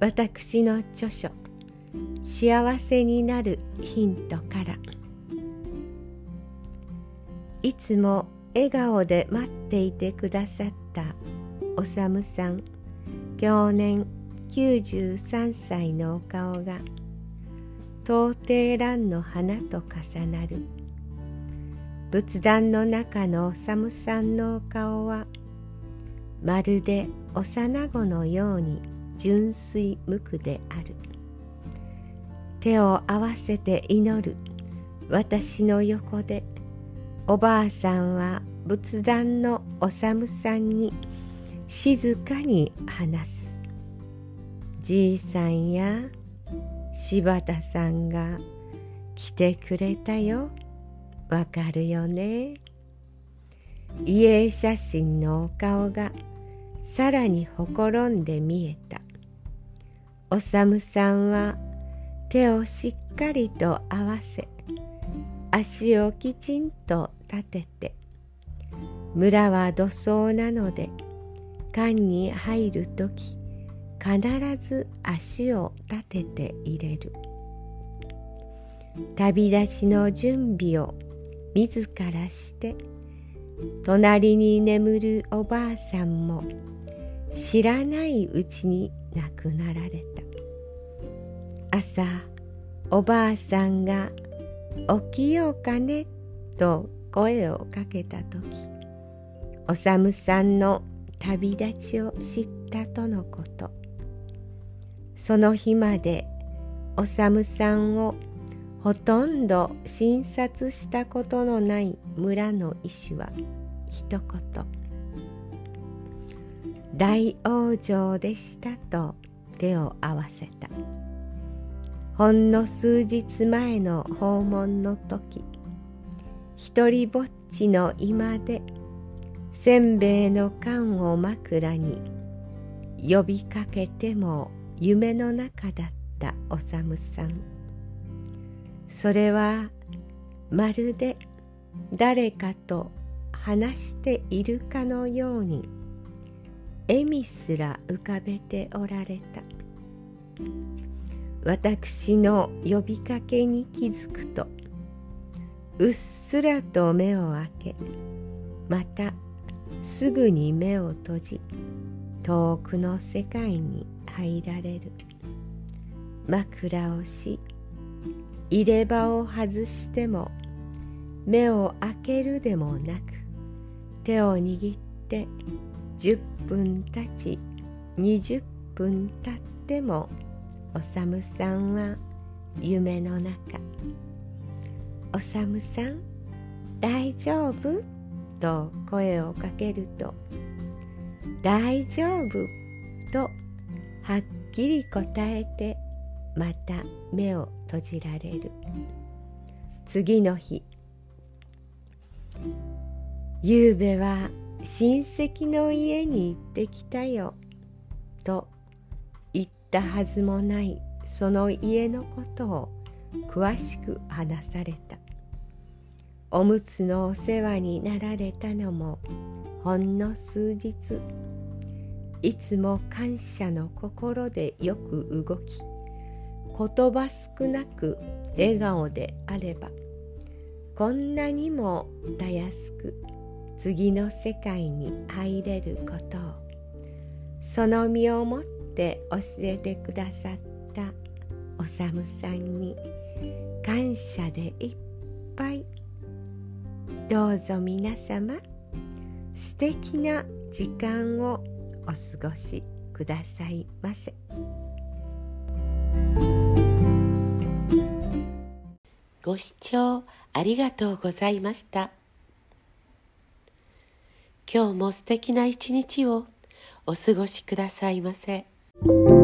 私の著書「幸せになるヒント」から。いつも笑顔で待っていてくださったおさむさん。去年93歳のお顔が東庭蘭の花と重なる。仏壇の中のおさむさんのお顔はまるで幼子のように純粋無垢である。手を合わせて祈る。私の横で。おばあさんは仏壇のおさむさんに。静かに話す。じいさんや柴田さんが来てくれたよ。わかるよね。遺影写真のお顔がさらにほころんで見えた。おさむさんは手をしっかりと合わせ足をきちんと立てて村は土葬なので館に入る時必ず足を立てて入れる。旅立ちの準備を自らして隣に眠るおばあさんも知らないうちに亡くなられた。朝おばあさんが「起きようかね」と声をかけた時おさむさんの旅立ちを知ったとのこと。その日までおさむさんをほとんど診察したことのない村の医師は一言。大往生でしたと手を合わせた。ほんの数日前の訪問の時一りぼっちの居間でせんべいの缶を枕に呼びかけても夢の中だったおさむさん。それはまるで誰かと話しているかのように笑みすら浮かべておられた。私の呼びかけに気づくとうっすらと目を開けまたすぐに目を閉じ遠くの世界に入られる。枕をし入れ歯を外しても目を開けるでもなく手を握って10分経ち20分経ってもおさむさんは夢の中。おさむさん大丈夫？と声をかけると。大丈夫？とはっきり答えてまた目を閉じられる。次の日。ゆうべは親戚の家に行ってきたよ」とったはずもないその家のことを詳しく話された。おむつのお世話になられたのもほんの数日。いつも感謝の心でよく動き言葉少なく笑顔であればこんなにもたやすく次の世界に入れることをその身をもってて教えてくださったおさむさんに感謝でいっぱいどうぞ皆様素敵な時間をお過ごしくださいませ。ご視聴ありがとうございました。今日も素敵な一日をお過ごしくださいませ。Thank you.